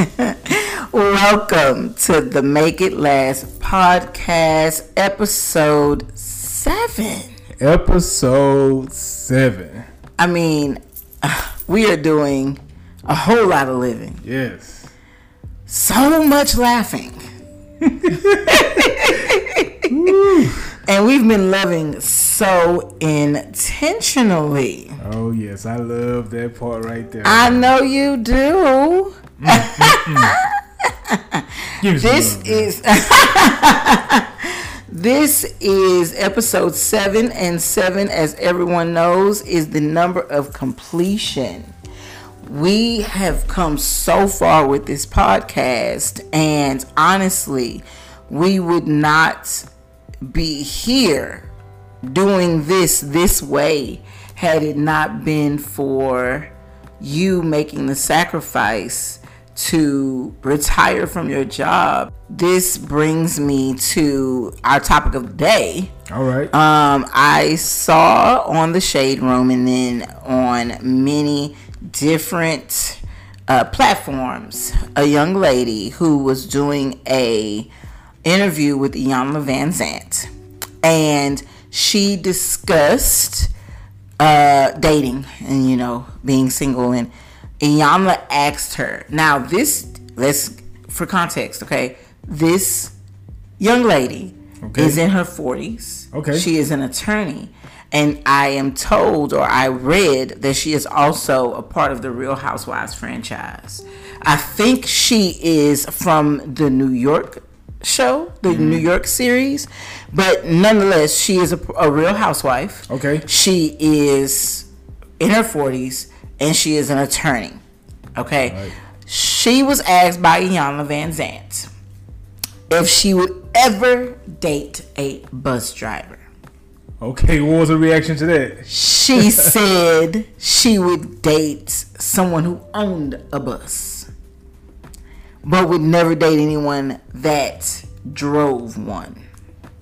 Welcome to the Make It Last podcast, episode seven. Episode seven. I mean, we are doing a whole lot of living, Yes. so much laughing. and we've been loving so intentionally. Oh yes, I love that part right there. I know you do. Mm-hmm. Mm-hmm. Me some This love, is This is episode 7 and 7 as everyone knows is the number of completion. We have come so far with this podcast and honestly, we would not be here doing this this way had it not been for you making the sacrifice to retire from your job. This brings me to our topic of the day. All right. Um, I saw on the Shade Room and then on many different uh, platforms a young lady who was doing a interview with Iyanla Vanzant, and she discussed uh, dating and you know being single and Iyanla asked her. Now this let's for context okay? This young lady Okay. is in her 40s Okay. she is an attorney. And I am told or I read that she is also a part of the Real Housewives franchise. I think she is from the New York show the Mm-hmm. New York series but nonetheless she is a, a real housewife Okay. she is in her 40s and she is an attorney. Okay. Right. She was asked by Iyanla Vanzant if she would ever date a bus driver. okay. What was the reaction to that? She said she would date someone who owned a bus, but would never date anyone that drove one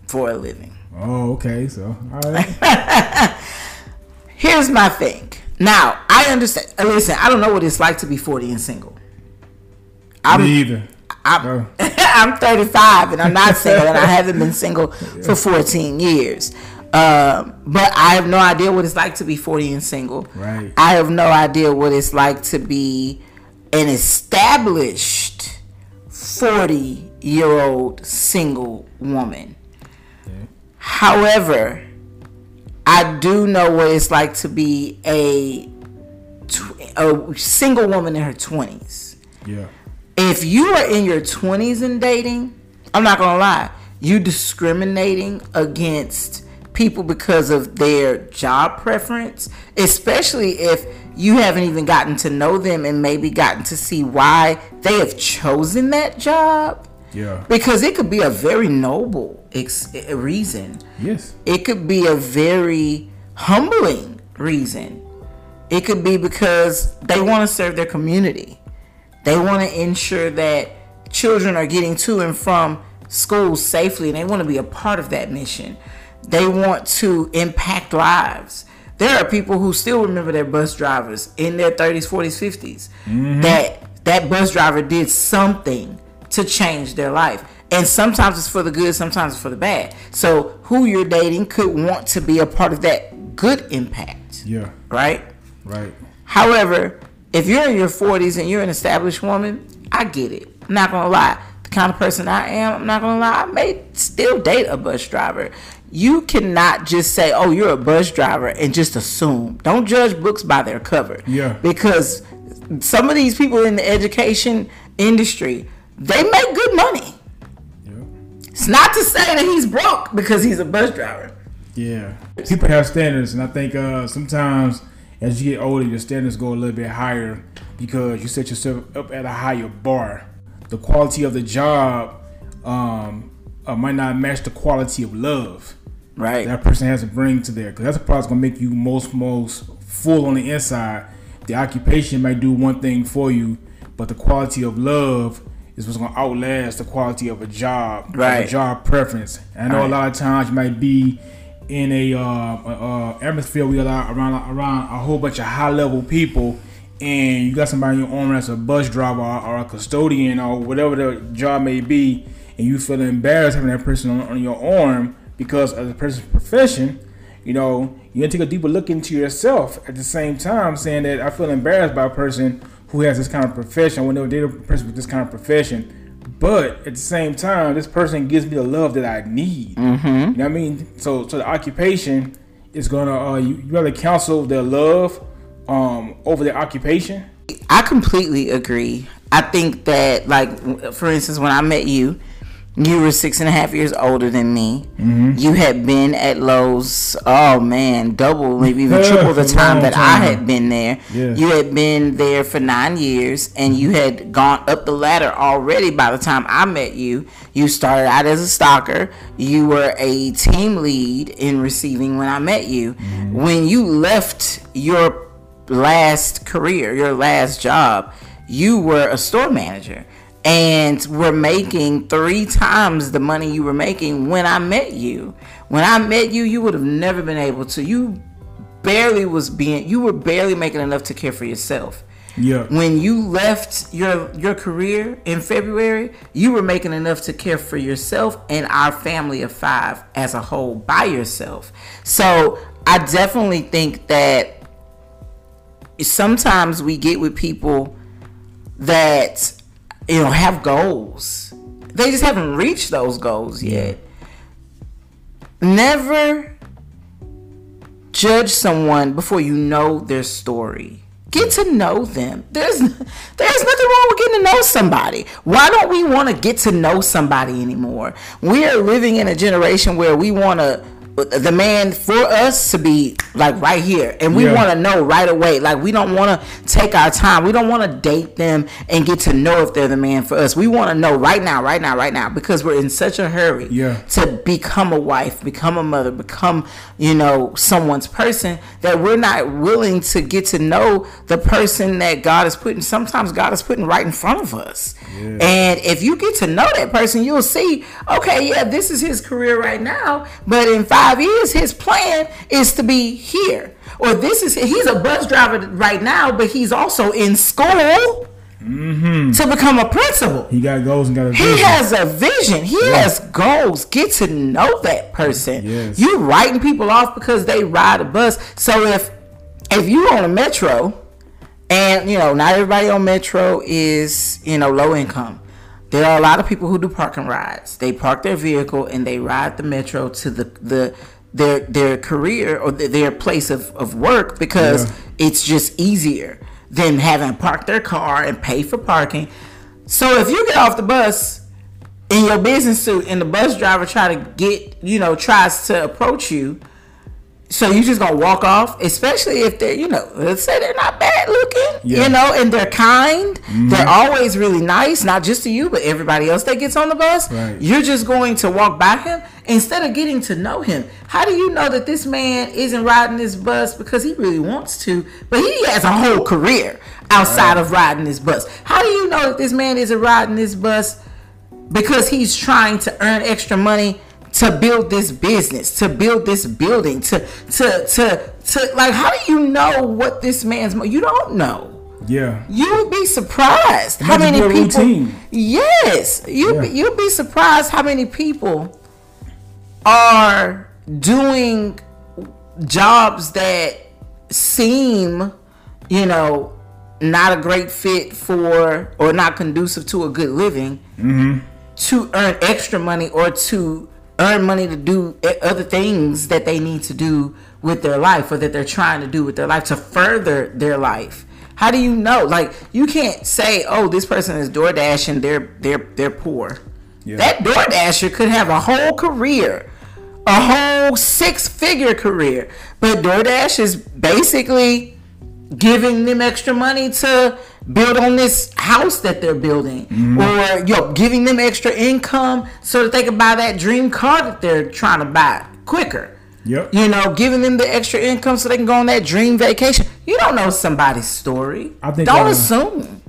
for a living. Oh, okay. So, all right. Here's my thing. Now, I understand. uh, Listen, I don't know what it's like to be 40 and single. I'm, Me either. I'm, Oh. I'm 35 and I'm not single and I haven't been single for 14 years. Um, but I have no idea what it's like to be 40 and single. Right. I have no idea what it's like to be an established 40 year old single woman. However, I do know what it's like to be a, tw- a single woman in her 20s Yeah. if you are in your 20s and dating, I'm not gonna lie, you discriminating against people because of their job preference, especially if you haven't even gotten to know them and maybe gotten to see why they have chosen that job. Yeah. Because it could be a very noble ex- eh, reason Yes. it could be a very humbling reason. It could be because they want to serve their community. They want to ensure that children are getting to and from school safely and they want to be a part of that mission. They want to impact lives. There are people who still remember their bus drivers in their 30s, 40s, 50s. That that bus driver did something to change their life. And sometimes it's for the good, sometimes it's for the bad. So who you're dating could want to be a part of that good impact, Yeah. right? Right. However, if you're in your 40s and you're an established woman, I get it. I'm not gonna lie. The kind of person I am, I'm not gonna lie, I may still date a bus driver. You cannot just say, oh, you're a bus driver and just assume. Don't judge books by their cover. Yeah. Because some of these people in the education industry, they make good money. Yeah. It's not to say that he's broke because he's a bus driver. Yeah. People have standards, and I think uh, sometimes as you get older, your standards go a little bit higher because you set yourself up at a higher bar. The quality of the job um, uh, might not match the quality of love Right. that person has to bring to there. Because that's the part that's gonna make you most most full on the inside. The occupation might do one thing for you, but the quality of love is what's gonna outlast the quality of a job, Right. a job preference. And I know Right. a lot of times you might be in a uh, atmosphere where you're around around a whole bunch of high level people, and you got somebody in your arm that's a bus driver or, or a custodian or whatever the job may be, and you feel embarrassed having that person on, on your arm because of the person's profession, you know, you gotta take a deeper look into yourself at the same time, saying that I feel embarrassed by a person who has this kind of profession. When they a person with this kind of profession, but at the same time, this person gives me the love that I need. Mm-hmm. You know what I mean? So, so the occupation is gonna uh, you, you rather counsel their love um, over their occupation. I completely agree. I think that, like, for instance, when I met you, you were six and a half years older than me. Mm-hmm. You had been at Lowe's, oh man, double, maybe even triple the time that time. I had been there. Yeah. You had been there for nine years and you had gone up the ladder already by the time I met you. You started out as a stalker. You were a team lead in receiving when I met you. Mm-hmm. When you left your last career, your last job, you were a store manager and were making three times the money you were making when I met you. When I met you, you would have never been able to. You barely was being you were barely making enough to care for yourself. Yeah. When you left your your career in February, you were making enough to care for yourself and our family of 5 as a whole by yourself. So, I definitely think that sometimes we get with people that you know have goals. They just haven't reached those goals yet. Never judge someone before you know their story. Get to know them. There's there's nothing wrong with getting to know somebody. Why don't we want to get to know somebody anymore? We are living in a generation where we want to the man for us to be like right here. And we Yeah. want to know right away. Like we don't want to take our time. We don't want to date them and get to know if they're the man for us. We want to know right now right now right now because we're in such a hurry Yeah. to become a wife become a mother become you know someone's person that we're not willing to get to know the person that god is putting sometimes god is putting right in front of us. And if you get to know that person you'll see okay yeah this is his career right now. But in five years his plan is to be here or this is he's a bus driver right now but he's also in school mm-hmm. to become a principal He got goals and got a vision. he has a vision. He has goals. Get to know that person. Yes. You writing people off because they ride a bus. So if if you on a metro, and you know not everybody on metro is you know low income. There are a lot of people who do parking rides. They park their vehicle and they ride the metro to the the their their career or th- their place of, of work because Yeah. it's just easier than having to park their car and pay for parking. So if you get off the bus in your business suit and the bus driver try to get you know tries to approach you so you just gonna walk off especially if they're you know let's say they're not bad looking Yeah. you know and they're kind. Mm-hmm. They're always really nice not just to you but everybody else that gets on the bus. Right. you're just going to walk by him instead of getting to know him. How do you know that this man isn't riding this bus? Because he really wants to but he has a whole career outside of riding this bus. How do you know that this man isn't riding this bus because he's trying to earn extra money to build this business, to build this building, to to to to like how do you know what this man's you don't know. yeah. You would be surprised how many people routine. Yes, you Yeah. you'd be surprised how many people are doing jobs that seem, you know, not a great fit for or not conducive to a good living to earn extra money or to earn money to do e- other things that they need to do with their life or that they're trying to do with their life to further their life. How do you know? Like you can't say, "Oh, this person is DoorDash and they're they're they're poor." Yeah. That DoorDasher could have a whole career, a whole six-figure career, but DoorDash is basically giving them extra money to build on this house that they're building. Or yo giving them extra income so that they can buy that dream car that they're trying to buy quicker. Yep. you know giving them the extra income so they can go on that dream vacation. You don't know somebody's story. I think, don't uh, assume.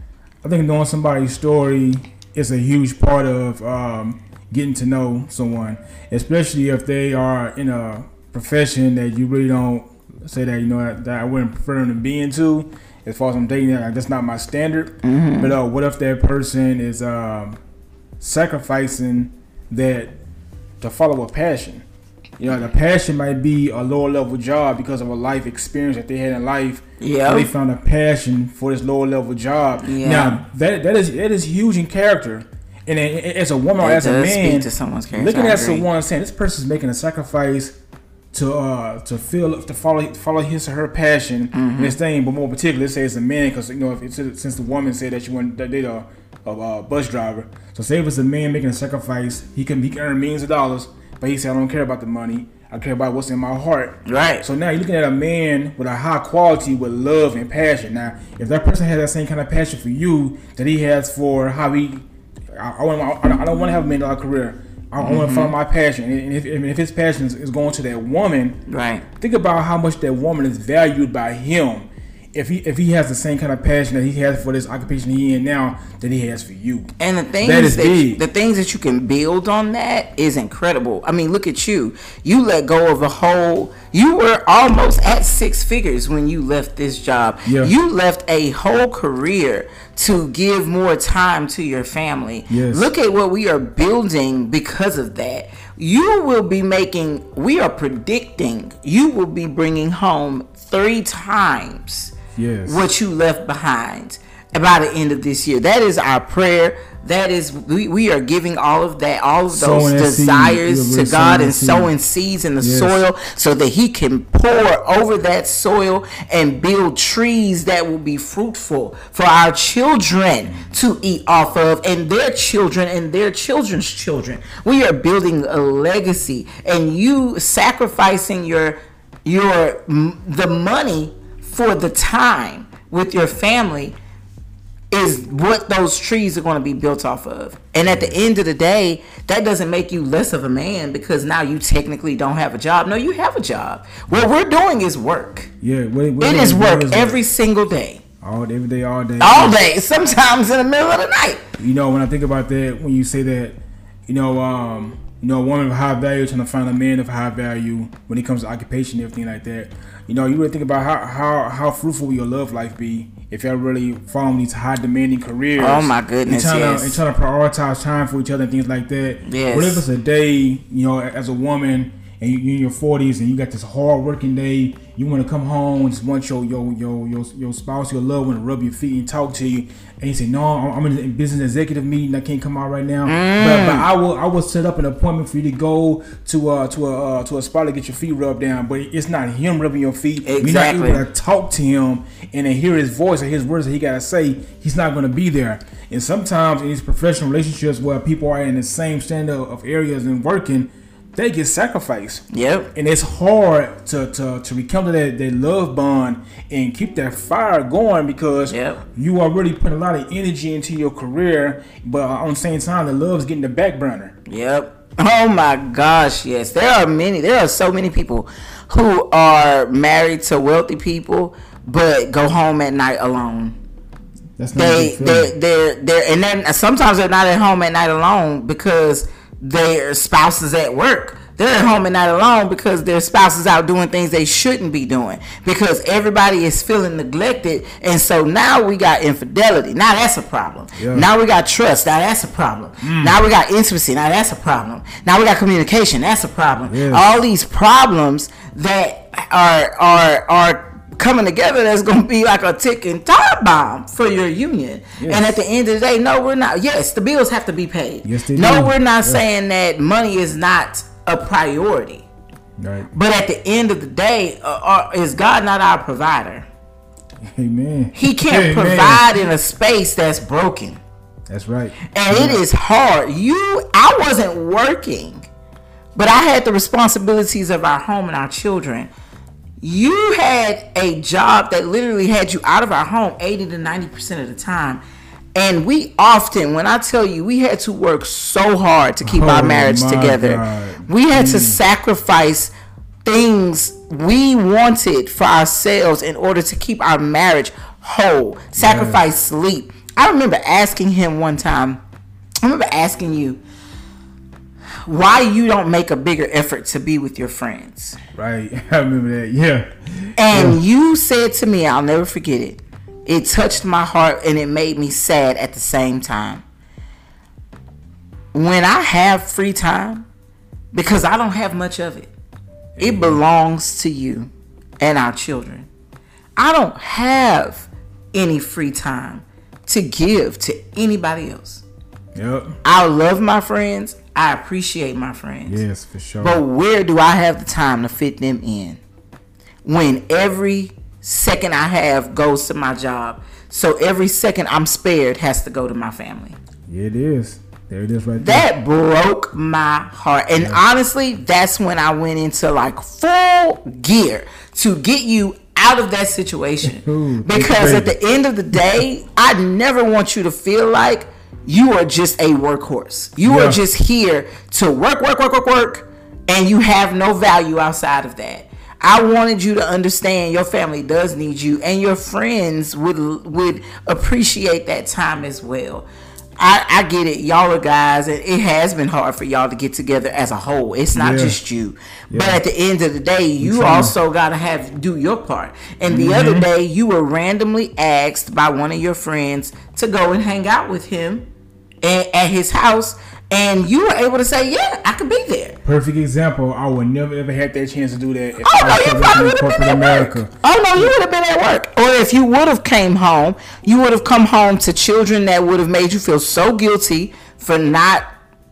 I think knowing somebody's story is a huge part of um, getting to know someone, especially if they are in a profession that you really don't say that you know that, that I wouldn't prefer them to be into. As far as I'm dating, like, that's not my standard. Mm-hmm. But uh, what if that person is um, sacrificing that to follow a passion? You know, the passion might be a lower level job because of a life experience that they had in life. Yeah. They found a passion for this lower level job. Yeah. Now that that is that is huge in character. And as a woman or as a man, to someone's looking at someone saying this person's making a sacrifice to uh to feel to follow follow his or her passion Mm-hmm. this thing, but more particularly, say it's a man because you know if it's since the woman said that she wanted to date a, a, uh bus driver, so say if it's a man making a sacrifice, he can he can earn millions of dollars, but he said I don't care about the money, I care about what's in my heart. Right. So now you're looking at a man with a high quality with love and passion. Now, if that person has that same kind of passion for you that he has for how he, I, I, want, I don't want to have a million dollar career. I, I want to follow my passion. And if, if his passion is, is going to that woman, Right. think about how much that woman is valued by him. If he if he has the same kind of passion that he has for this occupation he in now that he has for you. And the things That is that big. the things that you can build on that is incredible. I mean, look at you. You let go of a whole. You were almost at six figures when you left this job. Yeah. You left a whole career to give more time to your family. Yes. Look at what we are building because of that. You will be making. We are predicting you will be bringing home three times Yes. what you left behind by the end of this year. That is our prayer. That is we, we are giving all of that, all of those desires to God and sowing sowing seed. seeds in the Yes. soil so that He can pour over that soil and build trees that will be fruitful for our children to eat off of and their children and their children's children. We are building a legacy and you sacrificing your your the money for the time with your family is what those trees are going to be built off of. And at the end of the day, that doesn't make you less of a man because now you technically don't have a job. No, you have a job. What we're doing is work. Yeah. It is work every single day. all every day, all day. All day, sometimes in the middle of the night. You know, when I think about that, when you say that, you know, um, you know, a woman of high value trying to find a man of high value when it comes to occupation and everything like that. You know, you really think about how how how fruitful will your love life be if y'all really following these high demanding careers. Oh, my goodness, And trying, yes. to, and trying to prioritize time for each other and things like that. Yes. What if it's a day, you know, as a woman and you, you're in your 40s and you got this hard working day, you want to come home and just want your your your your, your spouse, your loved one to rub your feet and talk to you, and you say, "No, I'm in a business executive meeting. I can't come out right now, but, but I will I will set up an appointment for you to go to uh to a uh, to a spot to get your feet rubbed down. But it's not him rubbing your feet. Exactly. You're not able to talk to him and then hear his voice or his words that he gotta say. He's not gonna be there. And sometimes in these professional relationships where people are in the same standard of areas and working, they get sacrificed. Yep. And it's hard to, to, to rekindle that, that love bond and keep that fire going because Yep. you are really putting a lot of energy into your career, but on the same time, the love's getting the back burner. Yep. Oh my gosh, yes. There are many, there are so many people who are married to wealthy people but go home at night alone. That's not They they they're they're and then sometimes they're not at home at night alone because their spouse is at work. They're at home at night alone because their spouse is out doing things they shouldn't be doing because everybody is feeling neglected. And so now we got infidelity. Now that's a problem. Yeah. Now we got trust. Now that's a problem. Mm. Now we got intimacy. Now that's a problem. Now we got communication. That's a problem. Yes. All these problems that are are are coming together that's going to be like a ticking time bomb for your union. Yes. And at the end of the day, no, we're not. Yes, the bills have to be paid. Yes, they no, do. we're not Yeah. saying that money is not a priority. Right. But at the end of the day, uh, uh, is God not our provider? Amen. He can't Amen. provide in a space that's broken. That's right. And it is hard. You, I wasn't working, but I had the responsibilities of our home and our children. You had a job that literally had you out of our home 80 to 90% of the time. And we often, when I tell you, we had to work so hard to keep our Oh, marriage together. God. We had to mm. sacrifice things we wanted for ourselves in order to keep our marriage whole. Sacrifice sleep. I remember asking him one time, I remember asking you, why you don't make a bigger effort to be with your friends. Right. I remember that. Yeah. And yeah. you said to me, I'll never forget it. It touched my heart and it made me sad at the same time. When I have free time, because I don't have much of it, it mm-hmm. belongs to you and our children. I don't have any free time to give to anybody else. Yep. I love my friends. I appreciate my friends. Yes, for sure. But where do I have the time to fit them in? When every second I have goes to my job. So every second I'm spared has to go to my family. It is. There it is right there. That broke my heart. And yeah. honestly, that's when I went into like full gear to get you out of that situation. Ooh, because at the end of the day, I never want you to feel like you are just a workhorse. You yeah. are just here to work, work, work, work, work, and you have no value outside of that. I wanted you to understand your family does need you, and your friends would would appreciate that time as well. I, I get it. Y'all are guys, and it has been hard for y'all to get together as a whole. It's not yeah. just you. Yeah. But at the end of the day, you also gotta have do your part. And the mm-hmm. other day, you were randomly asked by one of your friends to go and hang out with him at, at his house and you were able to say, "Yeah, I could be there." Perfect example. I would never ever had that chance to do that. If oh no, you probably would have been at America. work. Oh no, you would have been at work. Or if you would have came home, you would have come home to children that would have made you feel so guilty for not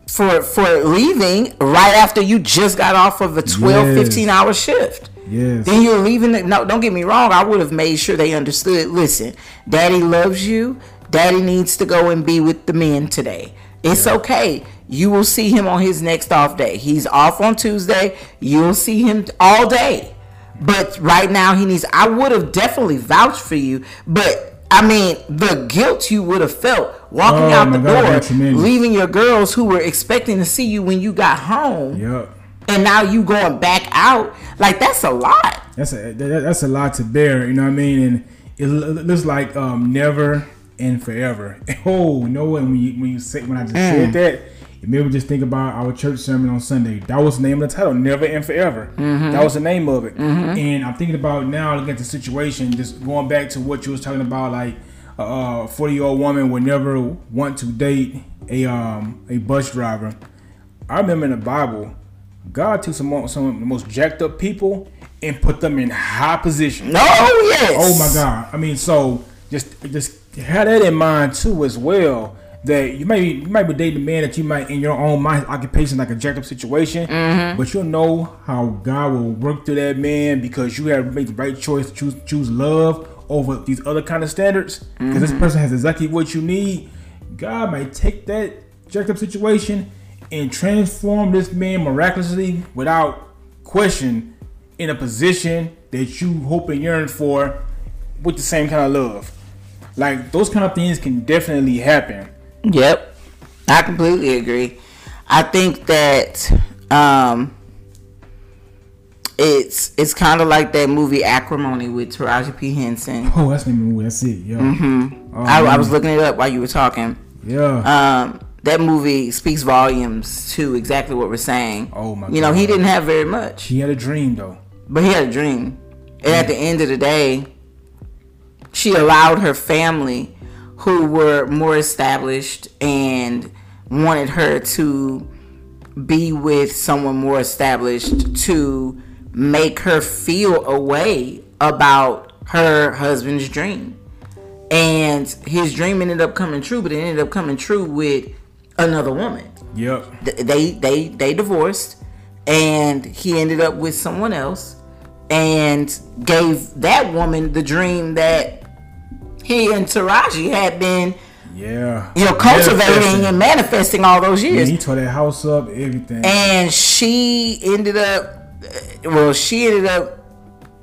for for leaving right after you just got off of a 12, yes. 15 hour shift. Yes. Then you're leaving. The, no, don't get me wrong. I would have made sure they understood. Listen, Daddy loves you. Daddy needs to go and be with the men today. It's yeah. okay. You will see him on his next off day. He's off on Tuesday. You'll see him all day. But right now he needs I would have definitely vouched for you, but I mean, the guilt you would have felt walking oh, out the God, door, leaving your girls who were expecting to see you when you got home. Yep. And now you going back out, like that's a lot. That's a that's a lot to bear. You know what I mean? And it looks like um, never and forever. Oh no! When you when you say when I just mm. said that, it made me just think about our church sermon on Sunday. That was the name of the title, "Never and Forever." Mm-hmm. That was the name of it. Mm-hmm. And I'm thinking about now, looking at the situation, just going back to what you was talking about, like a 40 year old woman would never want to date a um a bus driver. I remember in the Bible, God took some some of the most jacked up people and put them in high position. No, yes. Oh my God! I mean, so just just have that in mind too as well. That you might be, you might be dating a man that you might in your own mind occupation like a jacked up situation, mm-hmm. but you'll know how God will work through that man because you have made the right choice to choose choose love over these other kind of standards because mm-hmm. this person has exactly what you need. God might take that jacked up situation and transform this man miraculously without question in a position that you hope and yearn for with the same kind of love. Like those kind of things can definitely happen. Yep. I completely agree. I think that um it's it's kind of like that movie Acrimony with Taraji P Henson. Oh, that's the movie. That's it. Yeah. Mm-hmm. Oh, I, I, was looking it up while you were talking. Yeah. Um, that movie speaks volumes to exactly what we're saying. Oh my. You know, he didn't have very much. He had a dream though. But he had a dream, and yeah. at the end of the day, she allowed her family, who were more established and wanted her to be with someone more established, to make her feel a way about her husband's dream. And his dream ended up coming true, but it ended up coming true with another woman. Yep. They they they divorced and he ended up with someone else and gave that woman the dream that he and Taraji had been yeah. You know, cultivating and manifesting all those years. Yeah, he tore that house up, everything. And she ended up well, she ended up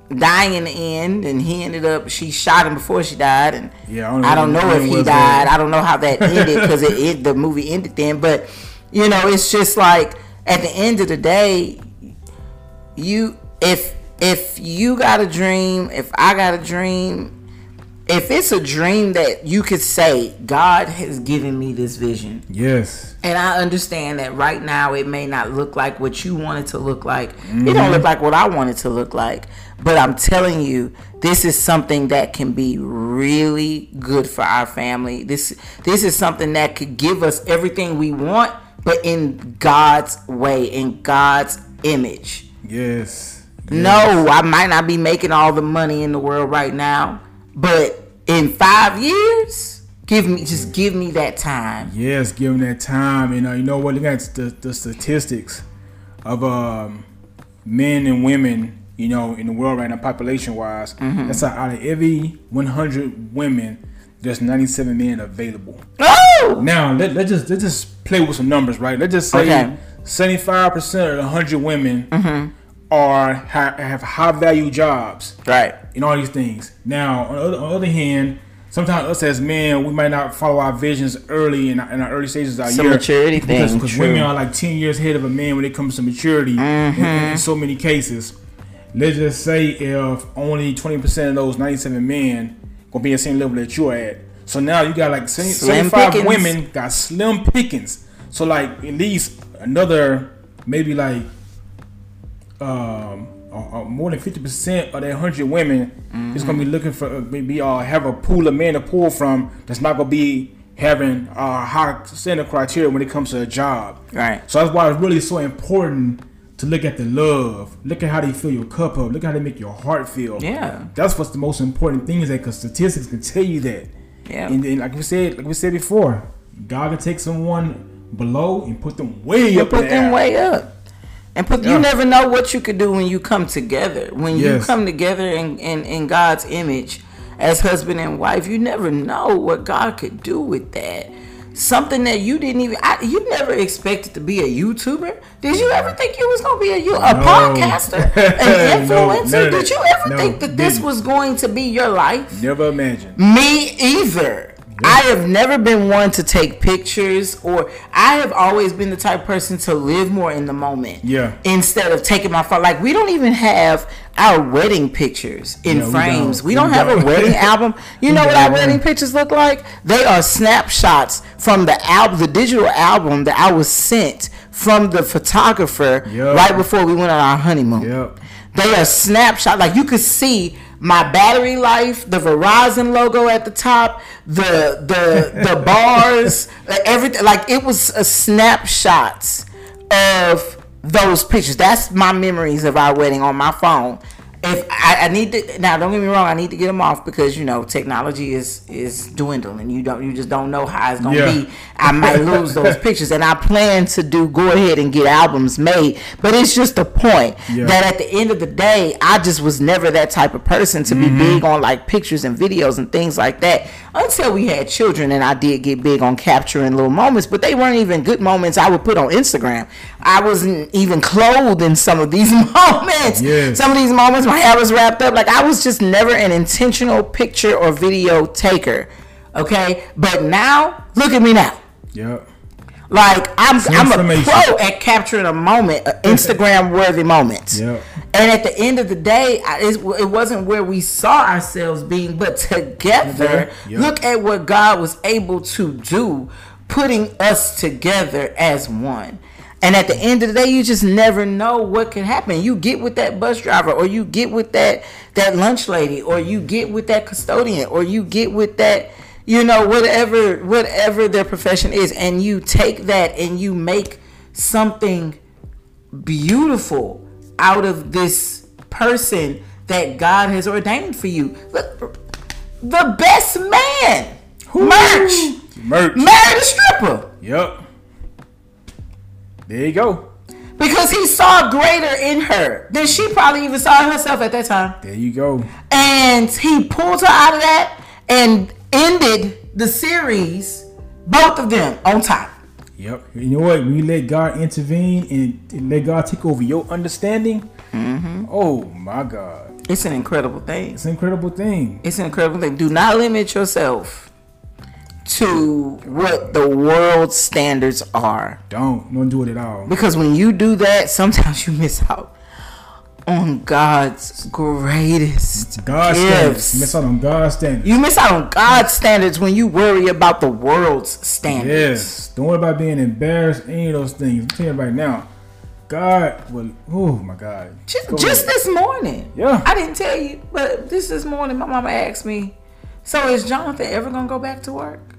dying in the end, and he ended up. She shot him before she died, and yeah, I don't know, I don't know if he died. I don't know how that ended because it, it, the movie ended then. But you know, it's just like at the end of the day, you if if you got a dream, if I got a dream, if it's a dream that you could say God has given me this vision, Yes. and I understand that right now it may not look like what you want it to look like. It don't mm-hmm. look like what I want it to look like. But I'm telling you, this is something that can be really good for our family. This this is something that could give us everything we want, but in God's way, in God's image. Yes. No, I might not be making all the money in the world right now, but in five years, give me just give me that time. Yes, given that time, and uh, you know what? Look at the, the statistics of um, men and women, you know, in the world right now, population wise. Mm-hmm. That's out of every 100 women, there's 97 men available. Oh, Now let let's just let's just play with some numbers, right? Let's just say Okay. 75 percent of the 100 women Mm-hmm. Are ha- have high value jobs right. and all these things. Now, on the, other, on the other hand, sometimes us as men, we might not follow our visions early in our, in our early stages of our Some year. maturity because, thing, because. Mm-hmm. women are like 10 years ahead of a man when it comes to maturity in- in, in so many cases. Let's just say if only 20% of those 97 men gonna be at the same level that you're at. So now you got like 70, Slim 75 pickings. women got slim pickings. So like at least another maybe like um, uh, uh, more than fifty percent of that hundred women is gonna be looking for uh, maybe uh, have a pool of men to pull from that's not gonna be having uh, high standard criteria when it comes to a job. Right. So that's why it's really so important to look at the love, look at how they fill your cup up, look at how they make your heart feel. Yeah. That's what's the most important thing is that because statistics can tell you that. Yeah. And then, like we said, like we said before, God can take someone below and put them way up. put them way up. And put, Yeah. you never know what you could do when you come together. When you come together in, in, in God's image as husband and wife, you never know what God could do with that. Something that you didn't even, I, you never expected to be a YouTuber. Did you ever think you was going to be a, you- a podcaster, an influencer? of Did you ever No, think that this was going to be your life? Never imagined. Me either. I have never been one to take pictures, or I have always been the type of person to live more in the moment. Yeah. Instead of taking my phone, like we don't even have our wedding pictures in Yeah, we frames. don't. We don't, We have a don't. wedding album. You know what our wedding pictures look like? They are snapshots from the album, the digital album that I was sent from the photographer Yup. right before we went on our honeymoon. Yep. They are snapshot. Like you could see my battery life, the Verizon logo at the top, the the the bars, like, everything. Like it was a snapshots of those pictures. That's my memories of our wedding on my phone. If I, I need to now, don't get me wrong, I need to get them off because you know technology is is dwindling. You don't, you just don't know how it's gonna Yeah. be. I might lose those pictures, and I plan to do go ahead and get albums made. But it's just a point Yeah. that at the end of the day, I just was never that type of person to Mm-hmm. be big on like pictures and videos and things like that until we had children. And I did get big on capturing little moments, but they weren't even good moments I would put on Instagram. I wasn't even clothed in some of these moments. Some of these moments, my hair was wrapped up. Like I was just never an intentional picture or video taker. Okay, but now look at me now. Yep. Like I'm, I'm a pro at capturing a moment, an Instagram worthy moment. Yep. And at the end of the day, it, it wasn't where we saw ourselves being, but together. Yep. Look at what God was able to do, putting us together as one. And at the end of the day, you just never know what can happen. You get with that bus driver, or you get with that that lunch lady, or you get with that custodian, or you get with that you know whatever whatever their profession is and you take that and you make something beautiful out of this person that God has ordained for you. Look, the best man, Murch, Murch. married a stripper Yep. There you go. because he saw greater in her than she probably even saw in herself at that time. There you go. and he pulled her out of that and ended the series, both of them on top. Yep. You know what? When you let God intervene and, and let God take over your understanding, Mm-hmm. oh my God. It's an incredible thing. It's an incredible thing. It's an incredible thing. Do not limit yourself to what the world standards are. Don't. Don't do it at all. Because when you do that, sometimes you miss out on God's greatest God's gifts. standards. Miss out on God's standards. You miss out on God's standards when you worry about the world's standards. Yes. Don't worry about being embarrassed, any of those things. I'm telling you right now, God will, oh my God. Just, Go just this morning. Yeah. I didn't tell you, but this this morning, my mama asked me, "So is Jonathan ever gonna go back to work?"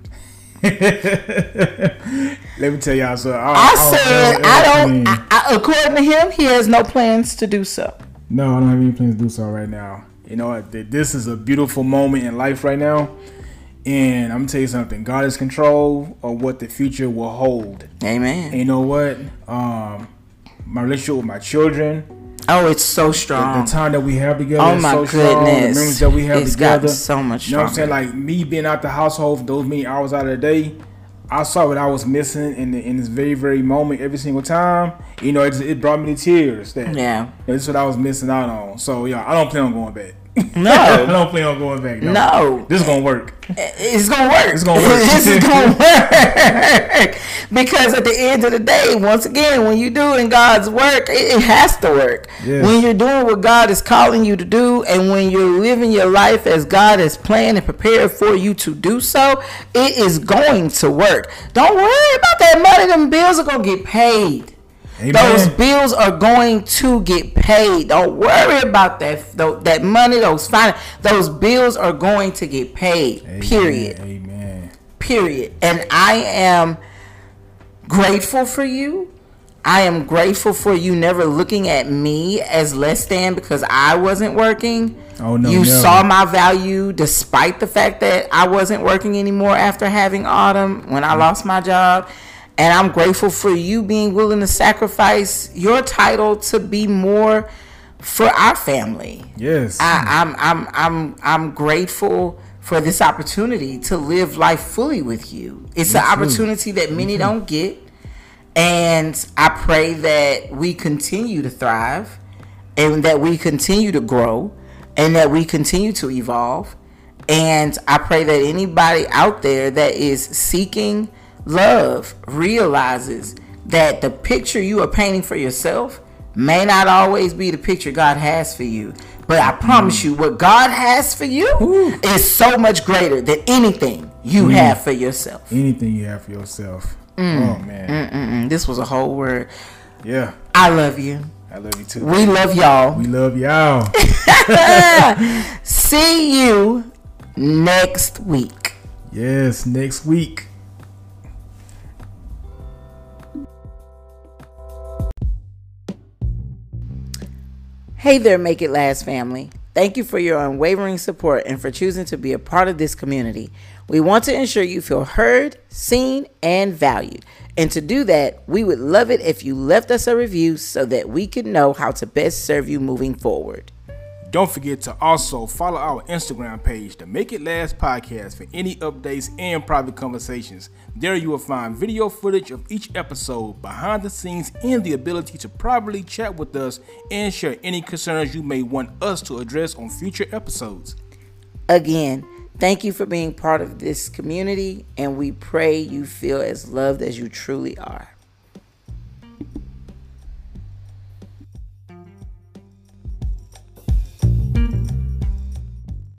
Let me tell y'all something. I said, "I don't." I, I, according to him, he has no plans to do so. No, I don't have any plans to do so right now. You know, this is a beautiful moment in life right now. And I'm gonna tell you something. God is control of what the future will hold. Amen. And you know what? Um, my relationship with my children, oh, it's so strong. the time that we have together Oh is my so strong. The goodness. memories that we have It's together. so much You know what I'm saying? Like me being out the household for those many hours out of the day, I saw what I was missing in the, in this very very moment every single time. You know, it, it brought me to tears. That yeah. this is what I was missing out on. So yeah, I don't plan on going back. No. I don't plan on going back. No, No. this is gonna work. It's gonna work. It's gonna work. this is gonna work. because at the end of the day, once again, when you're doing God's work, it, it has to work. Yes. When you're doing what God is calling you to do, and when you're living your life as God has planned and prepared for you to do so, it is going to work. Don't worry about that money. Them bills are gonna get paid. Amen. Those bills are going to get paid. Don't worry about that. That money, those fine, those bills are going to get paid. Amen. Period. Amen. Period. And I am grateful for you. I am grateful for you never looking at me as less than because I wasn't working. Oh, no, You never. saw my value despite the fact that I wasn't working anymore after having Autumn when I mm. lost my job. And I'm grateful for you being willing to sacrifice your title to be more for our family. Yes. I, I'm I'm I'm I'm grateful for this opportunity to live life fully with you. It's an too. opportunity that many don't get, and I pray that we continue to thrive, and that we continue to grow, and that we continue to evolve. And I pray that anybody out there that is seeking love realizes that the picture you are painting for yourself may not always be the picture God has for you. But I promise you, what God has for you is so much greater than anything you mm. have for yourself. Anything you have for yourself. Mm. Oh man. Mm-mm, this was a whole word. Yeah. I love you. I love you too. We love y'all. We love y'all. See you next week. yes. Next week. Hey there, Make It Last family. Thank you for your unwavering support and for choosing to be a part of this community. We want to ensure you feel heard, seen, and valued. And to do that, we would love it if you left us a review so that we can know how to best serve you moving forward. Don't forget to also follow our Instagram page, the Make It Last Podcast, for any updates and private conversations. There you will find video footage of each episode, behind the scenes, and the ability to privately chat with us and share any concerns you may want us to address on future episodes. Again, thank you for being part of this community, and we pray you feel as loved as you truly are.